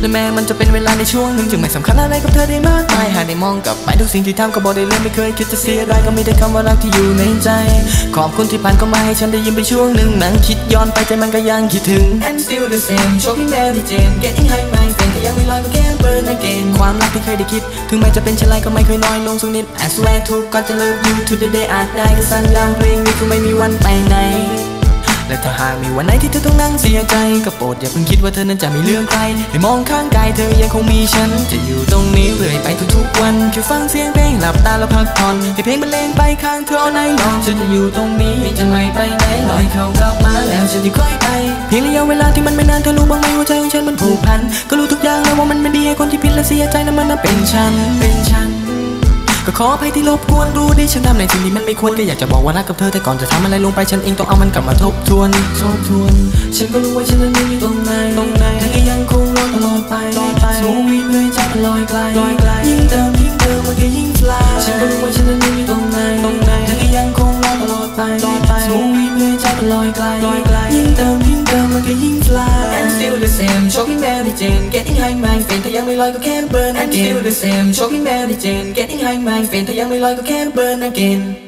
และแม้มันจะเป็นเวลาในช่วงหนึ่งจึงไม่สำคัญอะไรกับเธอได้มากมายหากได้มองกลับไปทุกสิ่งที่ทำก็บอกได้เลยไม่เคยคิดจะเสียดายก็มีแต่คำว่ารักที่อยู่ในใจ ขอบคุณที่ผ่านเข้ามาให้ฉันได้ยินไปช่วงหนึ่งนั่งคิดย้อนไปใจมันก็ยังคิดถึง And still the same choking Mary Jane getting high my friend แต่ยังไม่ลอยก็แค่ burn again ความรักที่เคยได้คิด ถึงแม้จะเป็นเช่นไรก็ไม่เคยน้อยลงสักนิด I swear to God จะ love you to the day อาจได้ก็สั่นดังเพลงนี้คือไม่มีวันไปไหน หากมีวันไหนที่เธอต้องนั่งเสียใจก็โปรดอย่าเพิ่งคิดว่าเธอนั้นจะมีเรื่องใครให้มองข้างกายเธอยังคงมีฉัน จะอยู่ตรงนี้เรื่อยไปทุกๆวันแค่ฟังเสียงเพลงหลับตาแล้วพักผ่อนให้เพลงบรรเลงไปข้างเธอ all night long ฉันจะอยู่ตรงนี้จะไม่ไปไหนลอยเข้ากลับมาแล้วฉันจะค่อยไปเพียงระยะเวลาที่มันไม่นานเธอรู้บ้างไหมหัวใจของฉันมันผูกพันก็รู้ทุกอย่างแล้วว่ามันไม่ดีให้คนที่ผิดและเสียใจนั้นมันน่ะเป็นฉันเป็นฉัน ก็ขออภัยที่รบกวนรู้ดิฉันทำในสิ่งที่มันไม่ควรก็อยากจะบอกว่ารักกับเธอแต่ก่อนจะทำอะไรลงไปฉันเองต้องเอามันกลับมาทบทวนทบทวน ฉันก็รู้ว่าฉันนั้นอยู่ตรงไหนตรงไหนเธอก็ยังคงรอตลอดไปสมูวีเพื่อให้ใจมันลอยไกลลอยไกลยิ่งเติมยิ่งเติมมันก็ยิ่งฟลายฉันก็รู้ว่าฉันนั้นอยู่ตรงไหนตรงไหนเธอก็ยังคงรอตลอดไปสมูวีเพื่อให้ใจมันลอยไกลลอยไกล ยิ่งเติมยิ่งเติมมันก็ยิ่งฟลาย And still the same choking Mary Jane getting high my friend ถ้ายังไม่ลอยก็แค่ burn again And still the same choking Mary Jane getting high my friend ถ้ายังไม่ลอยก็แค่ burn again